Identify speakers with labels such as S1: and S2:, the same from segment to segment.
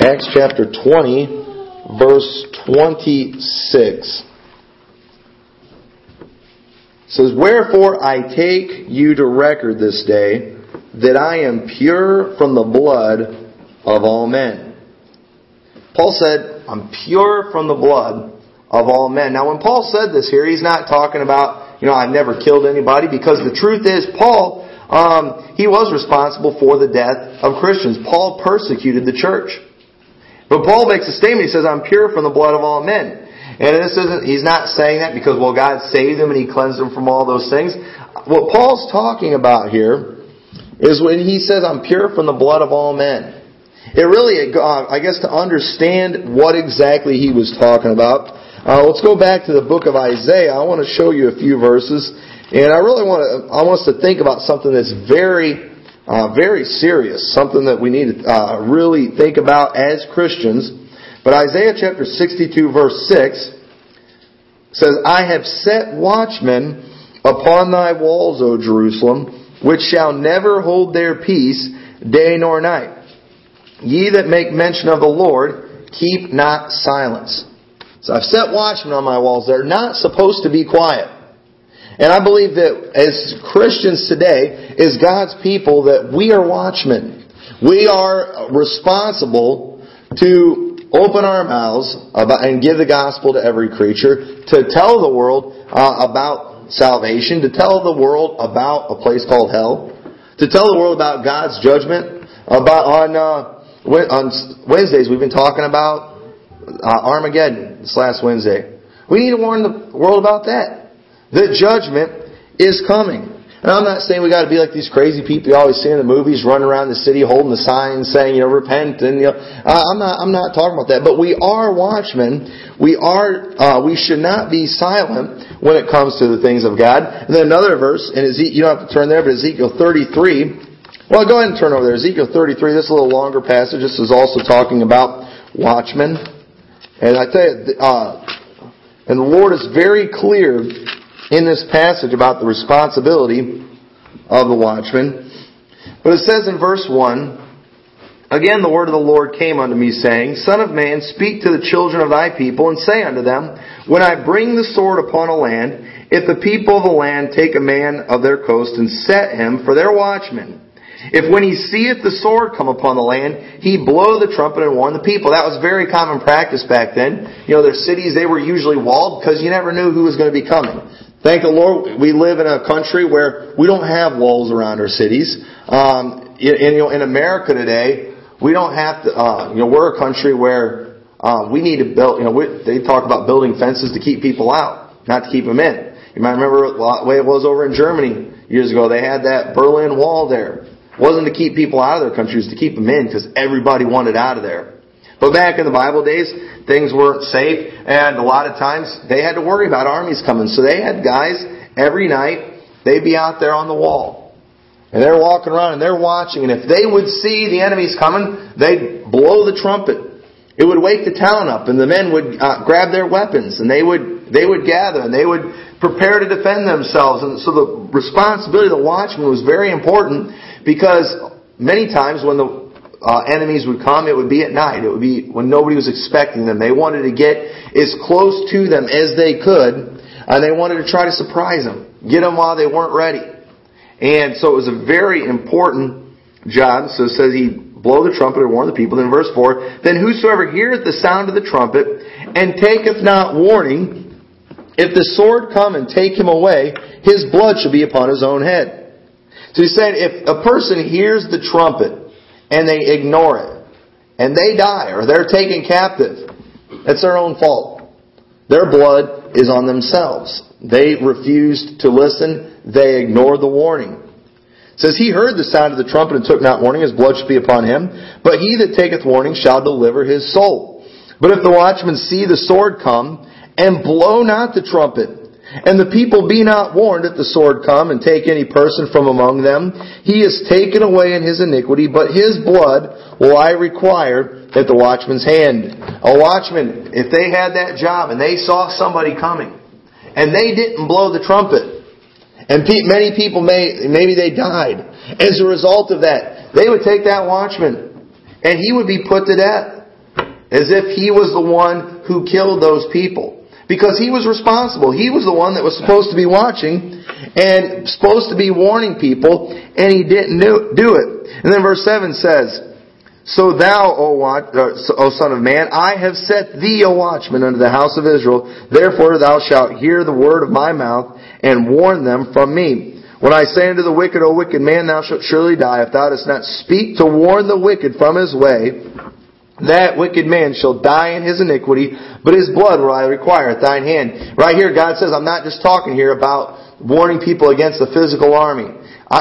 S1: Acts chapter 20, verse 26. It says, Wherefore I take you to record this day that I am pure from the blood of all men. Paul said, I'm pure from the blood of all men. Now when Paul said this here, he's not talking about, you know, I've never killed anybody because the truth is Paul, um, he was responsible for the death of Christians. Paul persecuted the church. But Paul makes a statement. He says, I'm pure from the blood of all men. And this isn't, he's not saying that because, well, God saved him and he cleansed him from all those things. What Paul's talking about here is when he says, I'm pure from the blood of all men. It really, uh, I guess to understand what exactly he was talking about, uh, let's go back to the book of Isaiah. I want to show you a few verses. And I really want to, I want us to think about something that's very uh, very serious, something that we need to uh, really think about as Christians. But Isaiah chapter 62 verse 6 says, I have set watchmen upon thy walls, O Jerusalem, which shall never hold their peace day nor night. Ye that make mention of the Lord, keep not silence. So I've set watchmen on my walls. They're not supposed to be quiet. And I believe that as Christians today, as God's people, that we are watchmen. We are responsible to open our mouths and give the gospel to every creature, to tell the world uh, about salvation, to tell the world about a place called hell, to tell the world about God's judgment. About on uh, on Wednesdays, we've been talking about uh, Armageddon this last Wednesday. We need to warn the world about that. The judgment is coming. And I'm not saying we got to be like these crazy people you always see in the movies, running around the city holding the signs saying, you know, repent. And you know, I'm not, I'm not talking about that. But we are watchmen. We are, uh, we should not be silent when it comes to the things of God. And then another verse, and Ezekiel, you don't have to turn there, but Ezekiel 33. Well, go ahead and turn over there. Ezekiel 33. This is a little longer passage. This is also talking about watchmen. And I tell you, uh, and the Lord is very clear in this passage about the responsibility of the watchman. But it says in verse 1, Again the word of the Lord came unto me, saying, Son of man, speak to the children of thy people, and say unto them, When I bring the sword upon a land, if the people of the land take a man of their coast and set him for their watchman, if when he seeth the sword come upon the land, he blow the trumpet and warn the people. That was very common practice back then. You know, their cities, they were usually walled because you never knew who was going to be coming. Thank the Lord, we live in a country where we don't have walls around our cities. Um, in, you know, in America today, we don't have to. Uh, you know, we're a country where uh, we need to build. You know, we, they talk about building fences to keep people out, not to keep them in. You might remember the way it was over in Germany years ago. They had that Berlin Wall there. It wasn't to keep people out of their country; it was to keep them in because everybody wanted out of there. But back in the Bible days, things weren't safe, and a lot of times they had to worry about armies coming. So they had guys every night, they'd be out there on the wall. And they're walking around and they're watching, and if they would see the enemies coming, they'd blow the trumpet. It would wake the town up, and the men would uh, grab their weapons, and they would they would gather, and they would prepare to defend themselves. And so the responsibility of the watchman was very important because many times when the uh, enemies would come, it would be at night. It would be when nobody was expecting them. They wanted to get as close to them as they could, and they wanted to try to surprise them, get them while they weren't ready. And so it was a very important job. So it says he blow the trumpet and warn the people. Then verse 4, Then whosoever heareth the sound of the trumpet and taketh not warning, if the sword come and take him away, his blood shall be upon his own head. So he's saying if a person hears the trumpet and they ignore it. And they die or they're taken captive. It's their own fault. Their blood is on themselves. They refused to listen. They ignored the warning. It says, He heard the sound of the trumpet and took not warning. His blood shall be upon him. But he that taketh warning shall deliver his soul. But if the watchman see the sword come and blow not the trumpet, and the people be not warned if the sword come and take any person from among them. He is taken away in his iniquity, but his blood will I require at the watchman's hand. A watchman, if they had that job and they saw somebody coming, and they didn't blow the trumpet, and many people may, maybe they died. As a result of that, they would take that watchman, and he would be put to death. as if he was the one who killed those people. Because he was responsible. He was the one that was supposed to be watching and supposed to be warning people, and he didn't do it. And then verse 7 says, So thou, uh, o son of man, I have set thee a watchman unto the house of Israel. Therefore thou shalt hear the word of my mouth, and warn them from me. When I say unto the wicked, O wicked man, thou shalt surely die, if thou dost not speak to warn the wicked from his way, that wicked man shall die in his iniquity, but his blood will I require at thine hand. Right here, God says, I'm not just talking here about warning people against the physical army.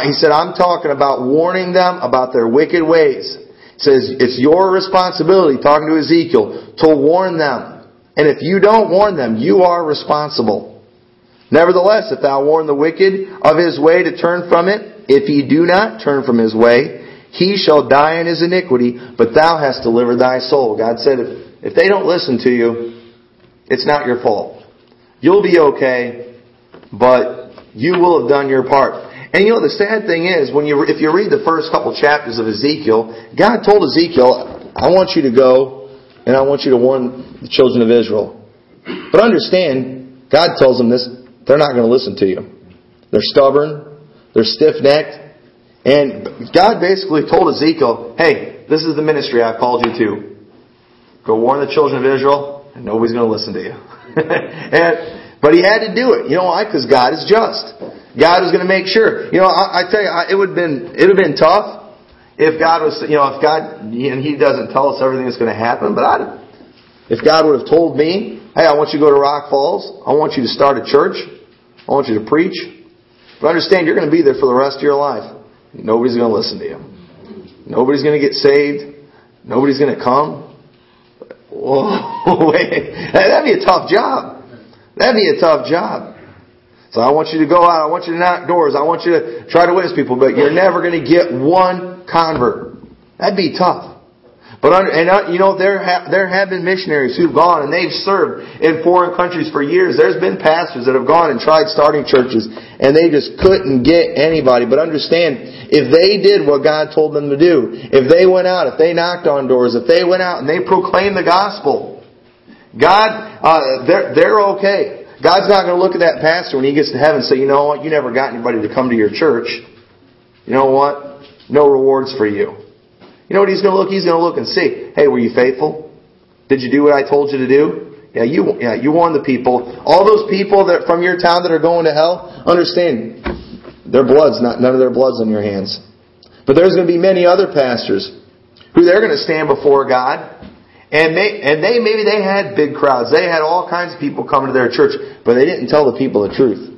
S1: He said, I'm talking about warning them about their wicked ways. He says, it's your responsibility, talking to Ezekiel, to warn them. And if you don't warn them, you are responsible. Nevertheless, if thou warn the wicked of his way to turn from it, if he do not turn from his way, he shall die in his iniquity, but thou hast delivered thy soul. God said, if, if they don't listen to you, it's not your fault. You'll be okay, but you will have done your part. And you know, the sad thing is, when you, if you read the first couple chapters of Ezekiel, God told Ezekiel, I want you to go, and I want you to warn the children of Israel. But understand, God tells them this, they're not going to listen to you. They're stubborn. They're stiff-necked. And God basically told Ezekiel, hey, this is the ministry I've called you to. Go warn the children of Israel, and nobody's going to listen to you. and, but he had to do it. You know why? Because God is just. God is going to make sure. You know, I, I tell you, it would have been, it would have been tough if God was, you know, if God, and He doesn't tell us everything that's going to happen, but I, if God would have told me, hey, I want you to go to Rock Falls, I want you to start a church, I want you to preach. But understand, you're going to be there for the rest of your life. Nobody's going to listen to you. Nobody's going to get saved. Nobody's going to come. Whoa, wait. That'd be a tough job. That'd be a tough job. So I want you to go out. I want you to knock doors. I want you to try to witness people, but you're never going to get one convert. That'd be tough. But under, and uh, you know there have there have been missionaries who've gone and they've served in foreign countries for years. There's been pastors that have gone and tried starting churches and they just couldn't get anybody. But understand, if they did what God told them to do, if they went out, if they knocked on doors, if they went out and they proclaimed the gospel, God, uh, they're they're okay. God's not going to look at that pastor when he gets to heaven and say, you know what, you never got anybody to come to your church. You know what? No rewards for you. You know what he's going to look? He's going to look and see, hey, were you faithful? Did you do what I told you to do? Yeah, you, yeah, you warned the people. All those people that from your town that are going to hell, understand, their blood's not, none of their blood's on your hands. But there's going to be many other pastors who they're going to stand before God, and they, and they, maybe they had big crowds. They had all kinds of people coming to their church, but they didn't tell the people the truth.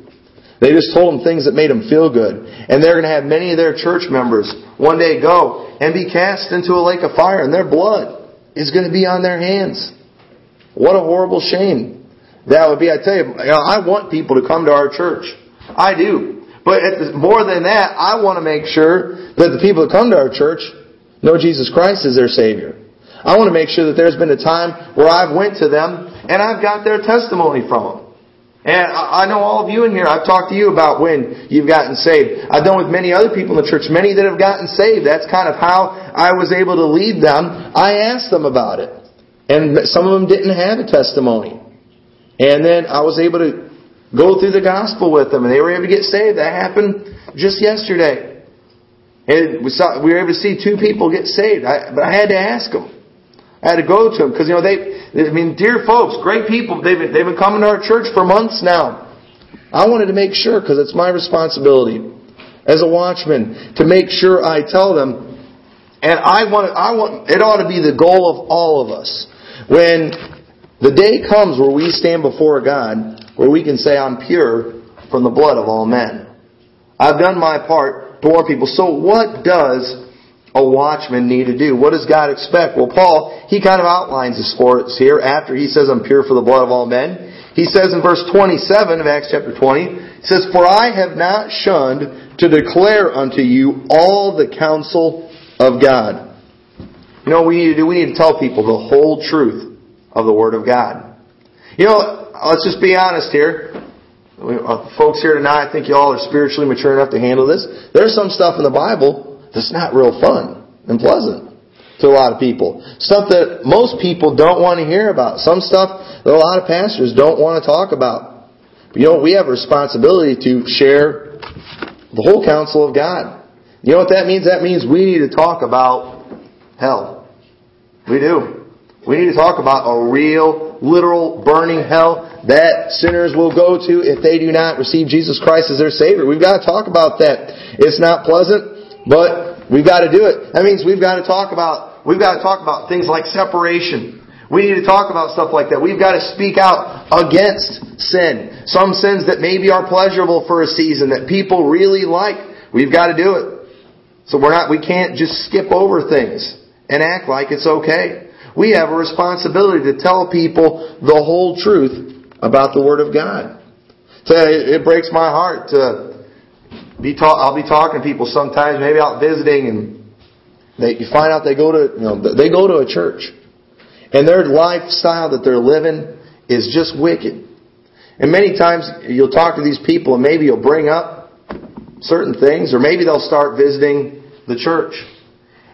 S1: They just told them things that made them feel good. And they're going to have many of their church members one day go and be cast into a lake of fire, and their blood is going to be on their hands. What a horrible shame that would be. I tell you, I want people to come to our church. I do. But more than that, I want to make sure that the people that come to our church know Jesus Christ is their Savior. I want to make sure that there's been a time where I've went to them and I've got their testimony from them. And I know all of you in here, I've talked to you about when you've gotten saved. I've done with many other people in the church, many that have gotten saved. That's kind of how I was able to lead them. I asked them about it. And some of them didn't have a testimony. And then I was able to go through the gospel with them and they were able to get saved. That happened just yesterday. And we saw, we were able to see two people get saved. I, but I had to ask them. I had to go to them because, you know, they, I mean, dear folks, great people. They've been, they've been coming to our church for months now. I wanted to make sure because it's my responsibility as a watchman to make sure I tell them. And I want, I want, it ought to be the goal of all of us. When the day comes where we stand before God, where we can say, I'm pure from the blood of all men. I've done my part to warn people. So what does a watchman need to do? What does God expect? Well, Paul, he kind of outlines this for us here after he says, I'm pure for the blood of all men. He says in verse 27 of Acts chapter 20, he says, For I have not shunned to declare unto you all the counsel of God. You know what we need to do? We need to tell people the whole truth of the Word of God. You know, let's just be honest here. Uh, folks here tonight, I think you all are spiritually mature enough to handle this. There's some stuff in the Bible that's not real fun and pleasant. to a lot of people. Stuff that most people don't want to hear about. Some stuff that a lot of pastors don't want to talk about. But you know, we have a responsibility to share the whole counsel of God. You know what that means? That means we need to talk about hell. We do. We need to talk about a real, literal, burning hell that sinners will go to if they do not receive Jesus Christ as their Savior. We've got to talk about that. It's not pleasant, but we've got to do it. That means we've got to talk about, we've got to talk about things like separation. We need to talk about stuff like that. We've got to speak out against sin. Some sins that maybe are pleasurable for a season that people really like. We've got to do it. So we're not, we can't just skip over things and act like it's okay. We have a responsibility to tell people the whole truth about the Word of God. So it breaks my heart to be talk, I'll be talking to people sometimes, maybe out visiting and they, you find out they go to, you know, they go to a church and their lifestyle that they're living is just wicked. And many times you'll talk to these people and maybe you'll bring up certain things or maybe they'll start visiting the church.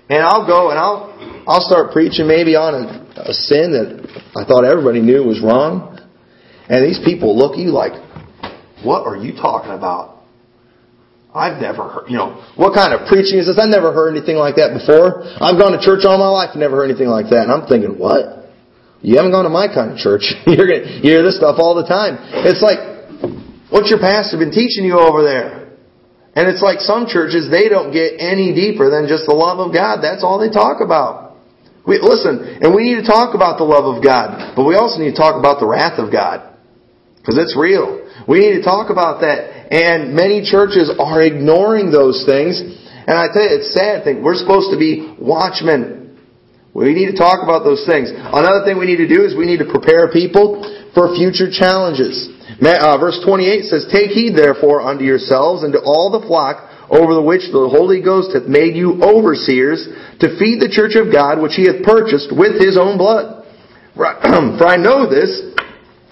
S1: And I'll go and I'll, I'll start preaching maybe on a, a sin that I thought everybody knew was wrong. And these people look at you like, what are you talking about? I've never heard, you know, what kind of preaching is this? I've never heard anything like that before. I've gone to church all my life and never heard anything like that. And I'm thinking, what? You haven't gone to my kind of church. You're gonna, you hear this stuff all the time. It's like, what's your pastor been teaching you over there? And it's like some churches, they don't get any deeper than just the love of God. That's all they talk about. We, listen, and we need to talk about the love of God, but we also need to talk about the wrath of God. Because it's real. We need to talk about that. And many churches are ignoring those things. And I tell you, it's a sad thing. We're supposed to be watchmen. We need to talk about those things. Another thing we need to do is we need to prepare people for future challenges. Uh, verse 28 says, Take heed therefore unto yourselves and to all the flock over the which the Holy Ghost hath made you overseers to feed the church of God which he hath purchased with his own blood. For I know this,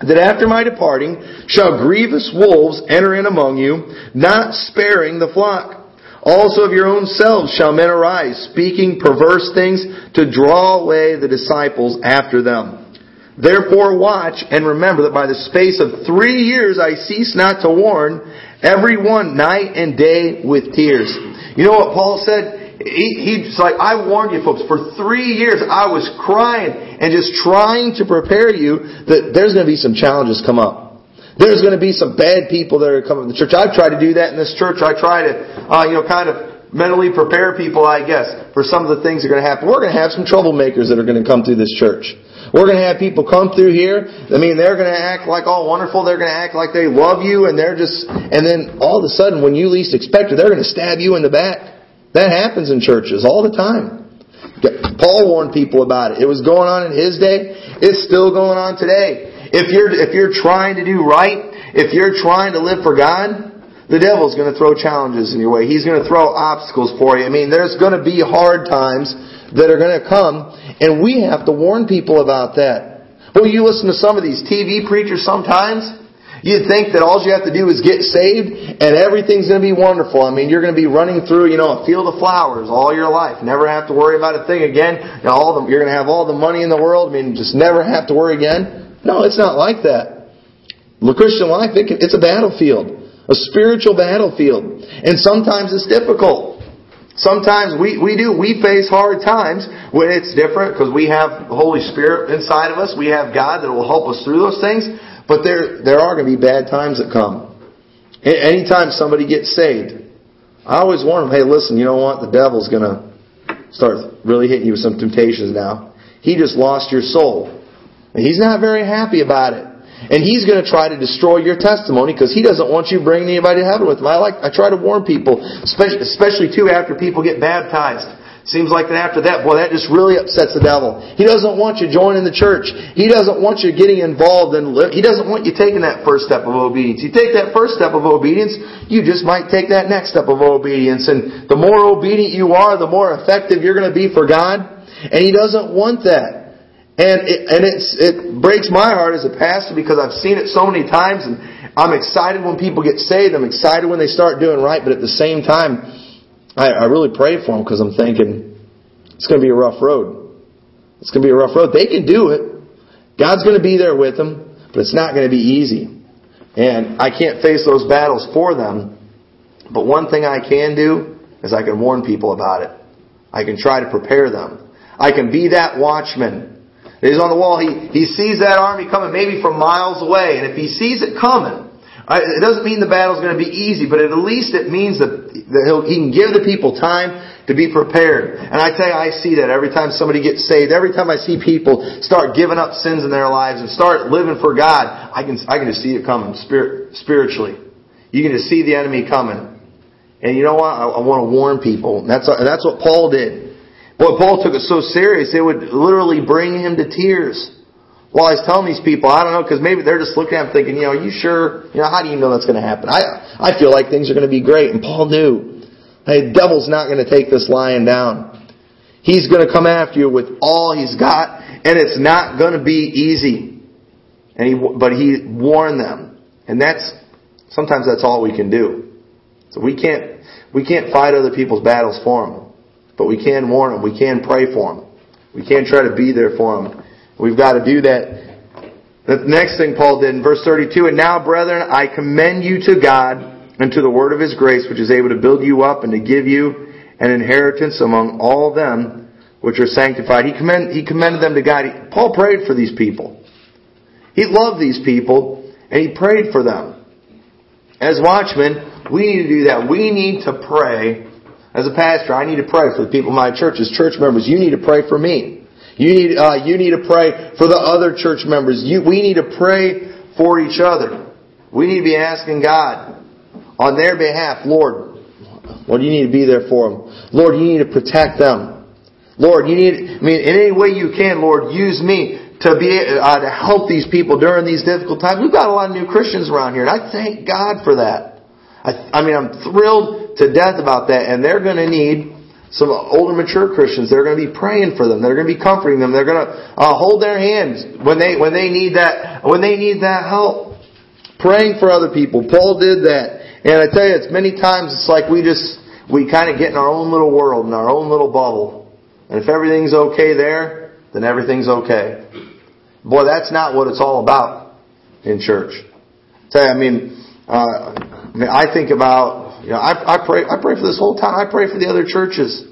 S1: that after my departing shall grievous wolves enter in among you, not sparing the flock. Also of your own selves shall men arise, speaking perverse things to draw away the disciples after them. Therefore watch and remember that by the space of three years I cease not to warn every one night and day with tears. You know what Paul said? He, he's like, I warned you folks, for three years I was crying and just trying to prepare you that there's going to be some challenges come up. There's going to be some bad people that are coming to the church. I've tried to do that in this church. I try to, uh, you know, kind of mentally prepare people, I guess, for some of the things that are going to happen. We're going to have some troublemakers that are going to come through this church. We're going to have people come through here. I mean, they're going to act like all wonderful. They're going to act like they love you, and they're just, and then all of a sudden, when you least expect it, they're going to stab you in the back. That happens in churches all the time. Paul warned people about it. It was going on in his day. It's still going on today. If you're, if you're trying to do right, if you're trying to live for God, the devil's going to throw challenges in your way. He's going to throw obstacles for you. I mean, there's going to be hard times that are going to come, and we have to warn people about that. Well, you listen to some of these TV preachers sometimes, You'd think that all you have to do is get saved and everything's going to be wonderful. I mean, you're going to be running through, you know, a field of flowers all your life. Never have to worry about a thing again. You know, all the, you're going to have all the money in the world. I mean, just never have to worry again. No, it's not like that. The Christian life, it can, it's a battlefield. A spiritual battlefield. And sometimes it's difficult. Sometimes we, we do, we face hard times when it's different because we have the Holy Spirit inside of us. We have God that will help us through those things. But there, there are going to be bad times that come. Anytime somebody gets saved, I always warn them, hey, listen, you know what? The devil's going to start really hitting you with some temptations now. He just lost your soul. And he's not very happy about it. And he's going to try to destroy your testimony because he doesn't want you bringing anybody to heaven with him. I like, I try to warn people, especially, especially too after people get baptized. Seems like that after that, boy, that just really upsets the devil. He doesn't want you joining the church. He doesn't want you getting involved in, he doesn't want you taking that first step of obedience. You take that first step of obedience, you just might take that next step of obedience. And the more obedient you are, the more effective you're going to be for God. And he doesn't want that. And it, and it's, it breaks my heart as a pastor because I've seen it so many times and I'm excited when people get saved. I'm excited when they start doing right, but at the same time, I, I really pray for them because I'm thinking, it's going to be a rough road. It's going to be a rough road. They can do it. God's going to be there with them, but it's not going to be easy. And I can't face those battles for them. But one thing I can do is I can warn people about it. I can try to prepare them. I can be that watchman. He's on the wall. He, he sees that army coming maybe from miles away. And if he sees it coming, it doesn't mean the battle's going to be easy, but at least it means that, that he can give the people time to be prepared. And I tell you, I see that every time somebody gets saved, every time I see people start giving up sins in their lives and start living for God, I can, I can just see it coming spirit, spiritually. You can just see the enemy coming. And you know what? I, I want to warn people. That's, that's what Paul did. Boy, Paul took it so serious, it would literally bring him to tears. While he's telling these people, I don't know, because maybe they're just looking at him thinking, you know, are you sure? You know, how do you know that's going to happen? I, I feel like things are going to be great. And Paul knew. Hey, the devil's not going to take this lion down. He's going to come after you with all he's got, and it's not going to be easy. And he, but he warned them. And that's, sometimes that's all we can do. So we can't, we can't fight other people's battles for them. But we can warn them. We can pray for them. We can try to be there for them. We've got to do that. The next thing Paul did in verse 32, And now, brethren, I commend you to God and to the word of his grace, which is able to build you up and to give you an inheritance among all them which are sanctified. He, commend, he commended them to God. Paul prayed for these people. He loved these people, and he prayed for them. As watchmen, we need to do that. We need to pray as a pastor, I need to pray for the people in my church. As church members, you need to pray for me. You need, uh, you need to pray for the other church members. You, we need to pray for each other. We need to be asking God on their behalf, Lord, Lord, you need to be there for them. Lord, you need to protect them. Lord, you need, I mean, in any way you can, Lord, use me to be, uh, to help these people during these difficult times. We've got a lot of new Christians around here, and I thank God for that. I, I mean, I'm thrilled to death about that, and they're going to need some older, mature Christians. They're going to be praying for them. They're going to be comforting them. They're going to uh, hold their hands when they when they need that when they need that help. Praying for other people. Paul did that, and I tell you, it's many times it's like we just we kind of get in our own little world, in our own little bubble, and if everything's okay there, then everything's okay. Boy, that's not what it's all about in church. I tell you, I mean, uh, I mean, I think about you know, I, I pray. I pray for this whole town. I pray for the other churches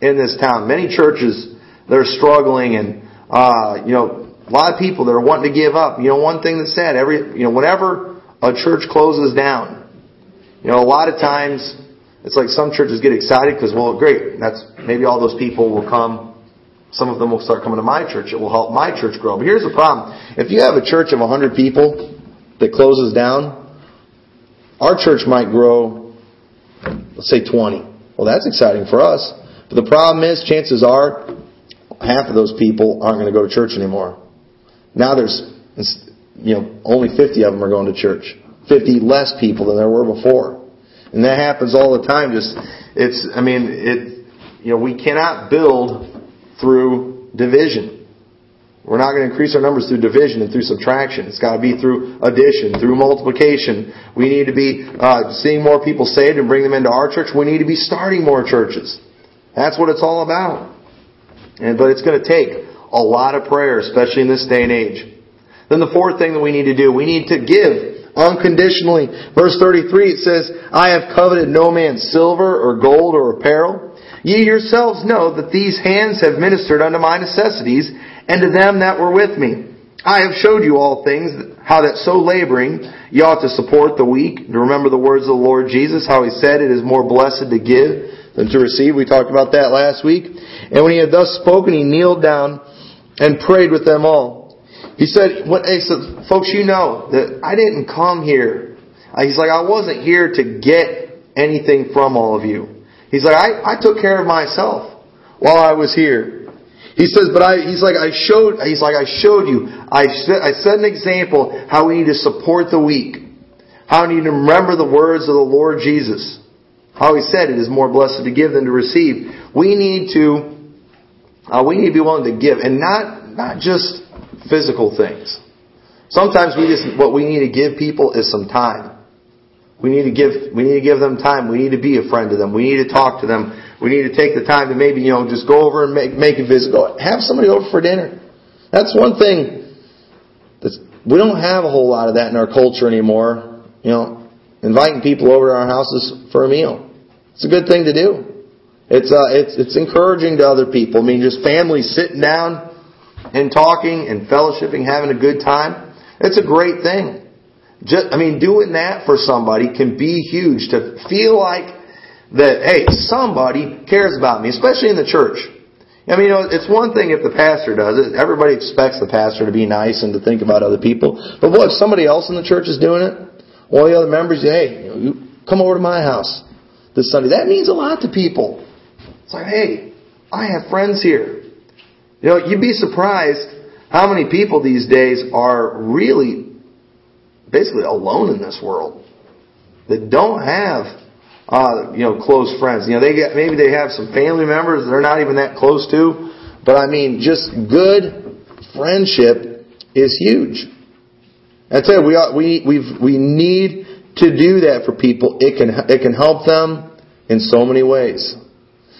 S1: in this town. Many churches that are struggling, and uh, you know, a lot of people that are wanting to give up. You know, one thing that's said every you know, whenever a church closes down, you know, a lot of times it's like some churches get excited because, well, great, that's maybe all those people will come. Some of them will start coming to my church. It will help my church grow. But here's the problem: if you have a church of 100 people that closes down, our church might grow let's say 20. Well, that's exciting for us. But the problem is, chances are, half of those people aren't going to go to church anymore. Now there's, you know, only 50 of them are going to church. 50 less people than there were before. And that happens all the time. Just, it's, I mean, it, you know, we cannot build through division. We're not going to increase our numbers through division and through subtraction. It's got to be through addition, through multiplication. We need to be uh, seeing more people saved and bring them into our church. We need to be starting more churches. That's what it's all about. And but it's going to take a lot of prayer, especially in this day and age. Then the fourth thing that we need to do, we need to give unconditionally. Verse 33 it says, I have coveted no man's silver or gold or apparel. Ye yourselves know that these hands have ministered unto my necessities, and to them that were with me. I have showed you all things, how that so laboring ye ought to support the weak, to remember the words of the Lord Jesus, how he said it is more blessed to give than to receive. We talked about that last week. And when he had thus spoken, he kneeled down and prayed with them all. He said, when, he said folks, you know that I didn't come here. Uh, he's like, I wasn't here to get anything from all of you. He's like, I, I took care of myself while I was here. He says, but I, he's like, I showed, he's like, I showed you. I I set an example how we need to support the weak. How we need to remember the words of the Lord Jesus. How he said it is more blessed to give than to receive. We need to, uh, we need to be willing to give and not, not just physical things. Sometimes we just, what we need to give people is some time. We need to give, we need to give them time. We need to be a friend to them. We need to talk to them. We need to take the time to maybe, you know, just go over and make, make a visit. Go, have somebody over for dinner. That's one thing that's, we don't have a whole lot of that in our culture anymore. You know, inviting people over to our houses for a meal. It's a good thing to do. It's, uh, it's, it's encouraging to other people. I mean, just families sitting down and talking and fellowshipping, having a good time. It's a great thing. Just, I mean, doing that for somebody can be huge to feel like that, hey, somebody cares about me, especially in the church. I mean, you know, it's one thing if the pastor does it. Everybody expects the pastor to be nice and to think about other people. But what if somebody else in the church is doing it? All the other members, hey, you, know, you come over to my house this Sunday. That means a lot to people. It's like, hey, I have friends here. You know, you'd be surprised how many people these days are really basically alone in this world that don't have uh, you know close friends. You know, they get maybe they have some family members they're not even that close to, but I mean, just good friendship is huge. I tell you, we ought, we we we need to do that for people. It can it can help them in so many ways.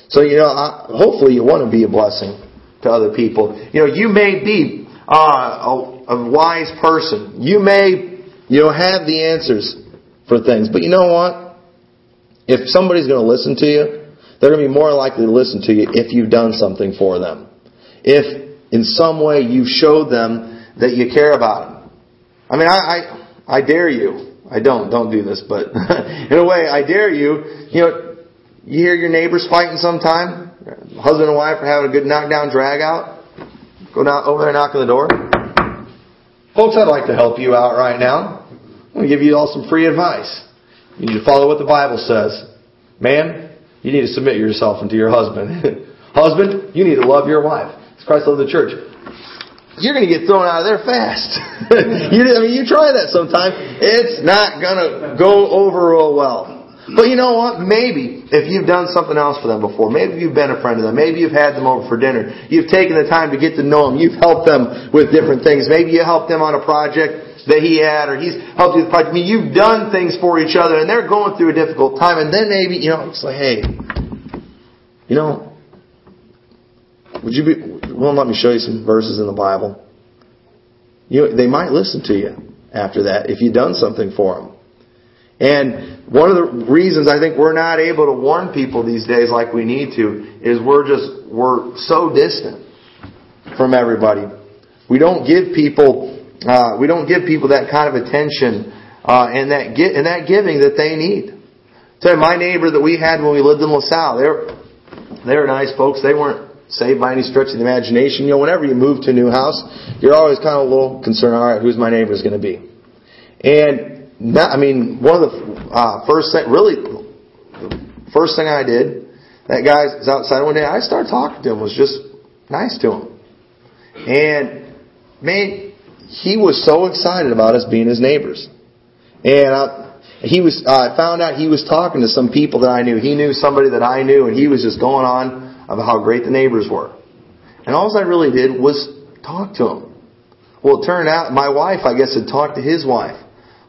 S1: So you know, I, hopefully you want to be a blessing to other people. You know, you may be uh, a, a wise person. You may, you know, have the answers for things. But you know what? If somebody's going to listen to you, they're going to be more likely to listen to you if you've done something for them. If in some way you've showed them that you care about them. I mean, I, I, I dare you. I don't, don't do this, but in a way, I dare you. You know, you hear your neighbors fighting sometime husband and wife are having a good knockdown drag out, go down over there, knock on the door. Folks, I'd like to help you out right now. I'm going to give you all some free advice. You need to follow what the Bible says. Man, you need to submit yourself unto your husband. husband, you need to love your wife. As Christ loved the church. You're going to get thrown out of there fast. you, I mean, you try that sometime. It's not going to go over real well. But you know what? Maybe if you've done something else for them before, maybe you've been a friend of them, maybe you've had them over for dinner, you've taken the time to get to know them, you've helped them with different things. Maybe you helped them on a project that he had, or he's helped you with project. I mean, you've done things for each other, and they're going through a difficult time, and then maybe, you know, it's like, hey, you know, would you be, well, let me show you some verses in the Bible. You they might listen to you after that if you've done something for them. And one of the reasons I think we're not able to warn people these days like we need to is we're just, we're so distant from everybody. We don't give people, uh, we don't give people that kind of attention, uh, and that get, and that giving that they need. Tell you, my neighbor that we had when we lived in LaSalle, they're, they're nice folks. They weren't saved by any stretch of the imagination. You know, whenever you move to a new house, you're always kind of a little concerned, alright, who's my neighbor is going to be? And I mean, one of the uh, first thing, really, the first thing I did, that guy was outside one day. I started talking to him, was just nice to him, and man, he was so excited about us being his neighbors, and I, he was. I found out he was talking to some people that I knew. He knew somebody that I knew, and he was just going on about how great the neighbors were. And all I really did was talk to him. Well, it turned out my wife, I guess, had talked to his wife.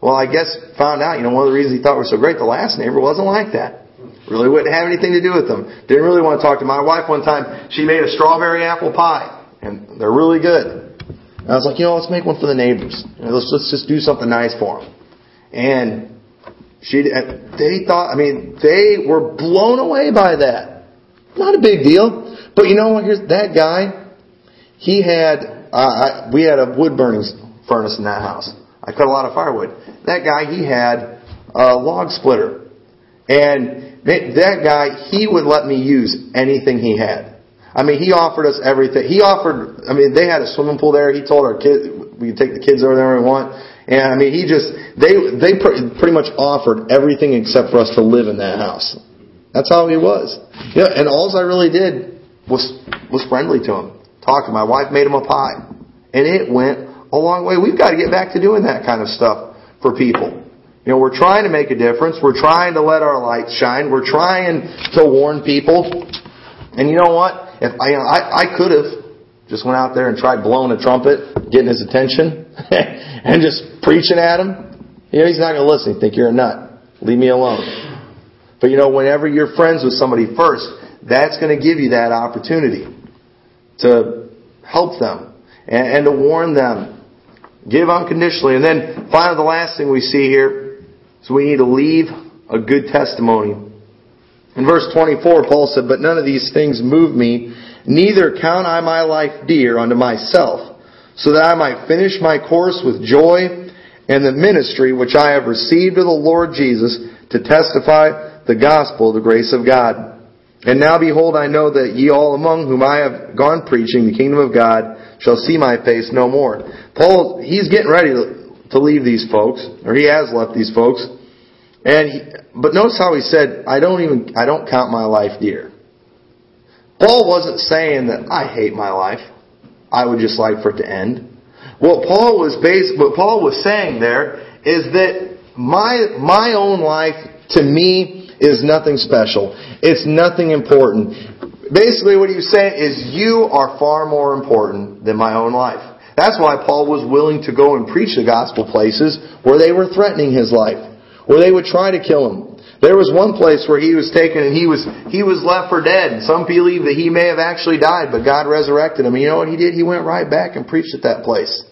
S1: Well, I guess found out, you know, one of the reasons he thought we were so great, the last neighbor wasn't like that. Really wouldn't have anything to do with them. Didn't really want to talk to my wife one time. She made a strawberry apple pie, and they're really good. And I was like, you know, let's make one for the neighbors. You know, let's let's just do something nice for them. And she, they thought, I mean, they were blown away by that. Not a big deal, but you know what? Here's that guy. He had, uh, I, we had a wood burning furnace in that house. I cut a lot of firewood. That guy, he had a log splitter. And that guy, he would let me use anything he had. I mean, he offered us everything. He offered, I mean, they had a swimming pool there. He told our kids, we could take the kids over there we want. And I mean, he just, they, they pretty much offered everything except for us to live in that house. That's how he was. Yeah, and all I really did was, was friendly to him. Talked to. My wife made him a pie. And it went a long way. We've got to get back to doing that kind of stuff for people. You know, we're trying to make a difference. We're trying to let our light shine. We're trying to warn people. And you know what? If I, you know, I, I could have just went out there and tried blowing a trumpet, getting his attention, and just preaching at him. You know, he's not going to listen. He'd think you're a nut. Leave me alone. But you know, whenever you're friends with somebody first, that's going to give you that opportunity to help them and, and to warn them. Give unconditionally. And then finally, the last thing we see here is we need to leave a good testimony. In verse 24, Paul said, But none of these things move me, neither count I my life dear unto myself, so that I might finish my course with joy and the ministry which I have received of the Lord Jesus to testify the gospel of the grace of God. And now behold, I know that ye all among whom I have gone preaching the kingdom of God shall see my face no more. Paul, he's getting ready to, to leave these folks, or he has left these folks. And he, but notice how he said, I don't even, I don't count my life dear. Paul wasn't saying that I hate my life. I would just like for it to end. What Paul was based, what Paul was saying there is that my, my own life to me is nothing special. It's nothing important. Basically what he was saying is you are far more important than my own life. That's why Paul was willing to go and preach the gospel places where they were threatening his life, where they would try to kill him. There was one place where he was taken and he was he was left for dead. Some believe that he may have actually died, but God resurrected him. And you know what he did? He went right back and preached at that place.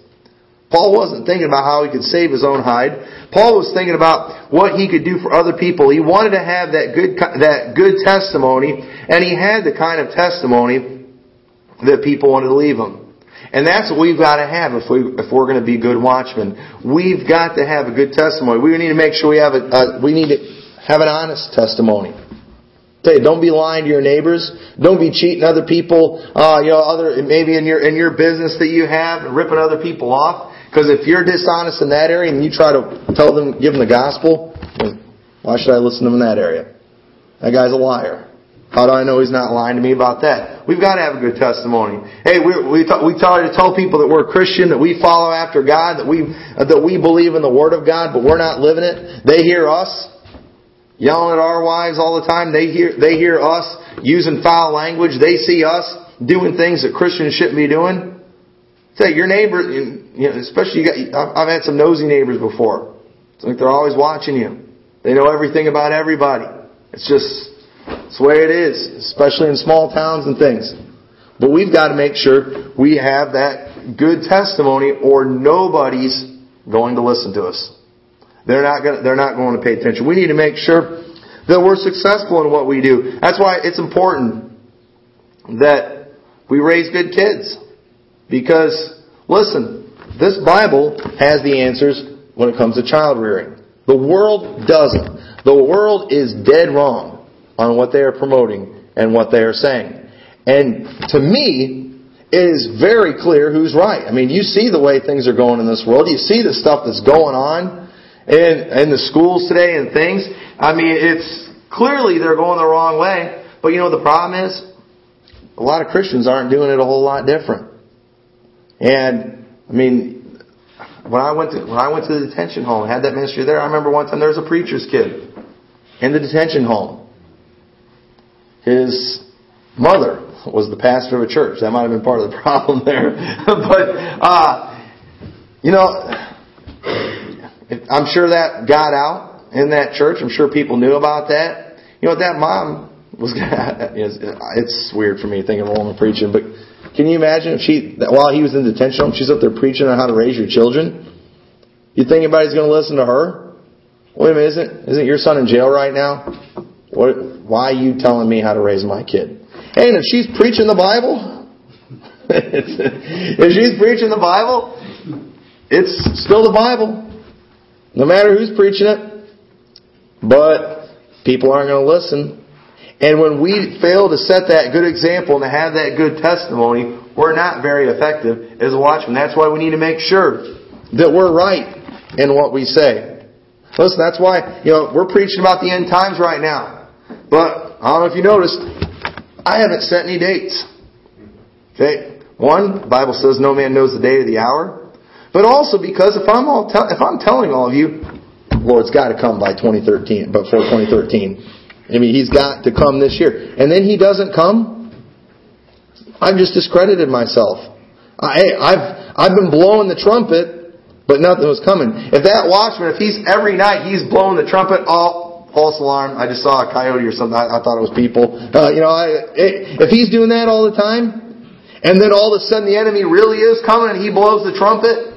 S1: Paul wasn't thinking about how he could save his own hide. Paul was thinking about what he could do for other people. He wanted to have that good that good testimony, and he had the kind of testimony that people wanted to leave him. And that's what we've got to have if we if we're going to be good watchmen. We've got to have a good testimony. We need to make sure we have a, a we need to have an honest testimony. Tell you, don't be lying to your neighbors. Don't be cheating other people. Uh, you know, other maybe in your in your business that you have, ripping other people off. Because if you're dishonest in that area and you try to tell them, give them the gospel, why should I listen to them in that area? That guy's a liar. How do I know he's not lying to me about that? We've got to have a good testimony. Hey, we we we try to tell people that we're Christian, that we follow after God, that we that we believe in the Word of God, but we're not living it. They hear us yelling at our wives all the time. They hear they hear us using foul language. They see us doing things that Christians shouldn't be doing. Say your neighbor, you know, especially you got. I've had some nosy neighbors before. It's like they're always watching you. They know everything about everybody. It's just it's the way it is, especially in small towns and things. But we've got to make sure we have that good testimony, or nobody's going to listen to us. They're not going. To, they're not going to pay attention. We need to make sure that we're successful in what we do. That's why it's important that we raise good kids. Because, listen, this Bible has the answers when it comes to child rearing. The world doesn't. The world is dead wrong on what they are promoting and what they are saying. And to me, it is very clear who's right. I mean, you see the way things are going in this world. You see the stuff that's going on in, in the schools today and things. I mean, it's clearly they're going the wrong way. But you know the problem is? A lot of Christians aren't doing it a whole lot different. And I mean, when I went to when I went to the detention home had that ministry there, I remember one time there was a preacher's kid in the detention home. His mother was the pastor of a church. That might have been part of the problem there. but uh, you know, I'm sure that got out in that church. I'm sure people knew about that. You know, that mom was. It's weird for me thinking of a woman preaching, but can you imagine if she, while he was in detention she's up there preaching on how to raise your children? You think anybody's going to listen to her? Wait a minute, isn't, isn't your son in jail right now? What, why are you telling me how to raise my kid? And if she's preaching the Bible, if she's preaching the Bible, it's still the Bible. No matter who's preaching it. But people aren't going to listen. And when we fail to set that good example and to have that good testimony, we're not very effective as a watchman. That's why we need to make sure that we're right in what we say. Listen, that's why, you know, we're preaching about the end times right now. But, I don't know if you noticed, I haven't set any dates. Okay? One, the Bible says no man knows the day or the hour. But also because if I'm all te- if I'm telling all of you, Lord's got to come by 2013, before 2013. I mean, he's got to come this year. And then he doesn't come? I've just discredited myself. I, I've, I've been blowing the trumpet, but nothing was coming. If that watchman, if he's every night he's blowing the trumpet, all, false alarm. I just saw a coyote or something. I, I thought it was people. Uh, you know, I, if he's doing that all the time, and then all of a sudden the enemy really is coming and he blows the trumpet,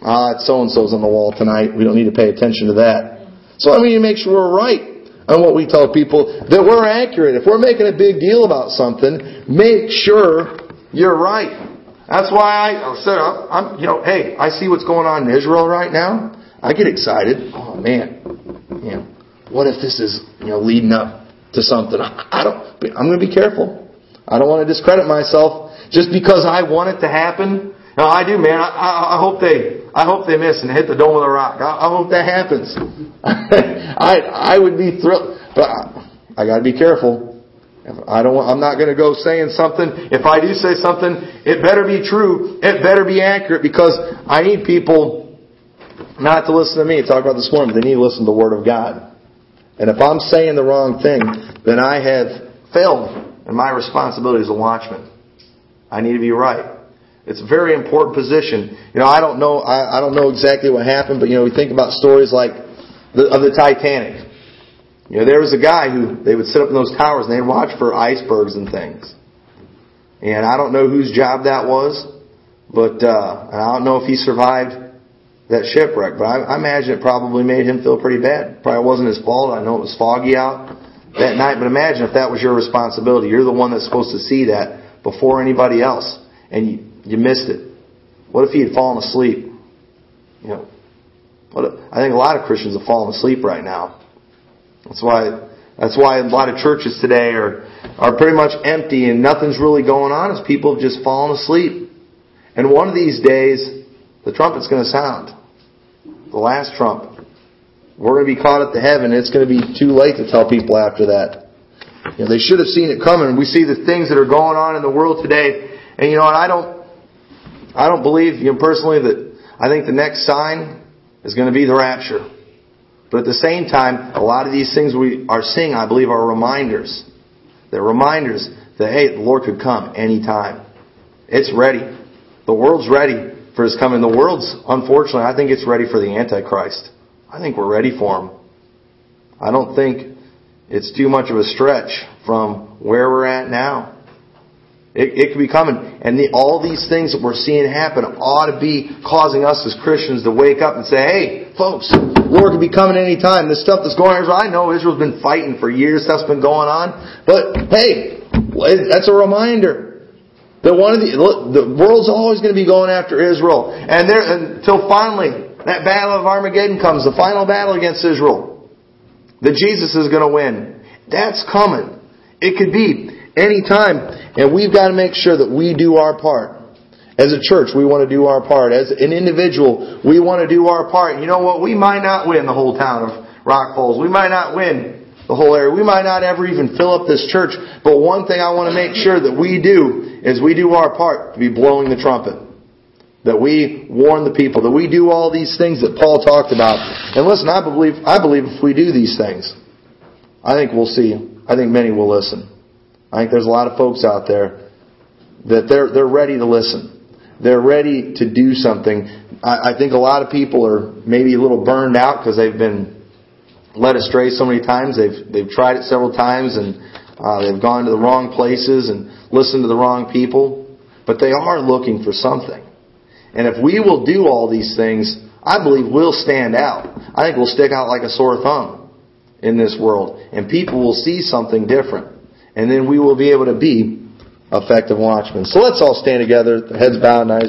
S1: ah, so and so's on the wall tonight. We don't need to pay attention to that. So I mean, to make sure we're right on what we tell people, that we're accurate. If we're making a big deal about something, make sure you're right. That's why I said, I'm, you know, hey, I see what's going on in Israel right now. I get excited. Oh man, know, what if this is you know leading up to something? I don't. I'm going to be careful. I don't want to discredit myself just because I want it to happen. No, I do, man. I, I, I hope they, I hope they miss and hit the dome of the rock. I, I hope that happens. I, I would be thrilled, but I, I got to be careful. I don't. I'm not going to go saying something. If I do say something, it better be true. It better be accurate because I need people not to listen to me. Talk about this morning. They need to listen to the Word of God. And if I'm saying the wrong thing, then I have failed in my responsibility as a watchman. I need to be right. It's a very important position. You know, I don't know. I, I don't know exactly what happened, but you know, we think about stories like the, of the Titanic. You know, there was a guy who they would sit up in those towers and they'd watch for icebergs and things. And I don't know whose job that was, but uh, I don't know if he survived that shipwreck. But I, I imagine it probably made him feel pretty bad. Probably wasn't his fault. I know it was foggy out that night, but imagine if that was your responsibility. You're the one that's supposed to see that before anybody else, and you, you missed it. What if he had fallen asleep? You know, what if, I think a lot of Christians have fallen asleep right now. That's why that's why a lot of churches today are are pretty much empty and nothing's really going on as people have just fallen asleep. And one of these days, the trumpet's going to sound. The last trump. We're going to be caught up to heaven. It's going to be too late to tell people after that. You know, they should have seen it coming. We see the things that are going on in the world today. And you know, I don't, I don't believe, you know, personally that I think the next sign is going to be the rapture. But at the same time, a lot of these things we are seeing, I believe, are reminders. They're reminders that, hey, the Lord could come anytime. It's ready. The world's ready for His coming. The world's, unfortunately, I think it's ready for the Antichrist. I think we're ready for Him. I don't think it's too much of a stretch from where we're at now. It, it could be coming. And the, all these things that we're seeing happen ought to be causing us as Christians to wake up and say, hey, folks, Lord could be coming any time. This stuff that's going on, I know Israel's been fighting for years. Stuff's been going on. But, hey, that's a reminder that one of the, the world's always going to be going after Israel. And there, until finally, that battle of Armageddon comes, the final battle against Israel. That Jesus is going to win. That's coming. It could be any time. And we've got to make sure that we do our part. As a church, we want to do our part. As an individual, we want to do our part. And you know what? We might not win the whole town of Rock Falls. We might not win the whole area. We might not ever even fill up this church. But one thing I want to make sure that we do is we do our part to be blowing the trumpet. That we warn the people. That we do all these things that Paul talked about. And listen, I believe, I believe if we do these things, I think we'll see. I think many will listen. I think there's a lot of folks out there that they're, they're ready to listen. They're ready to do something. I, I think a lot of people are maybe a little burned out because they've been led astray so many times. They've, they've tried it several times and uh, they've gone to the wrong places and listened to the wrong people. But they are looking for something. And if we will do all these things, I believe we'll stand out. I think we'll stick out like a sore thumb in this world. And people will see something different and then we will be able to be effective watchmen. So let's all stand together, heads bowed, eyes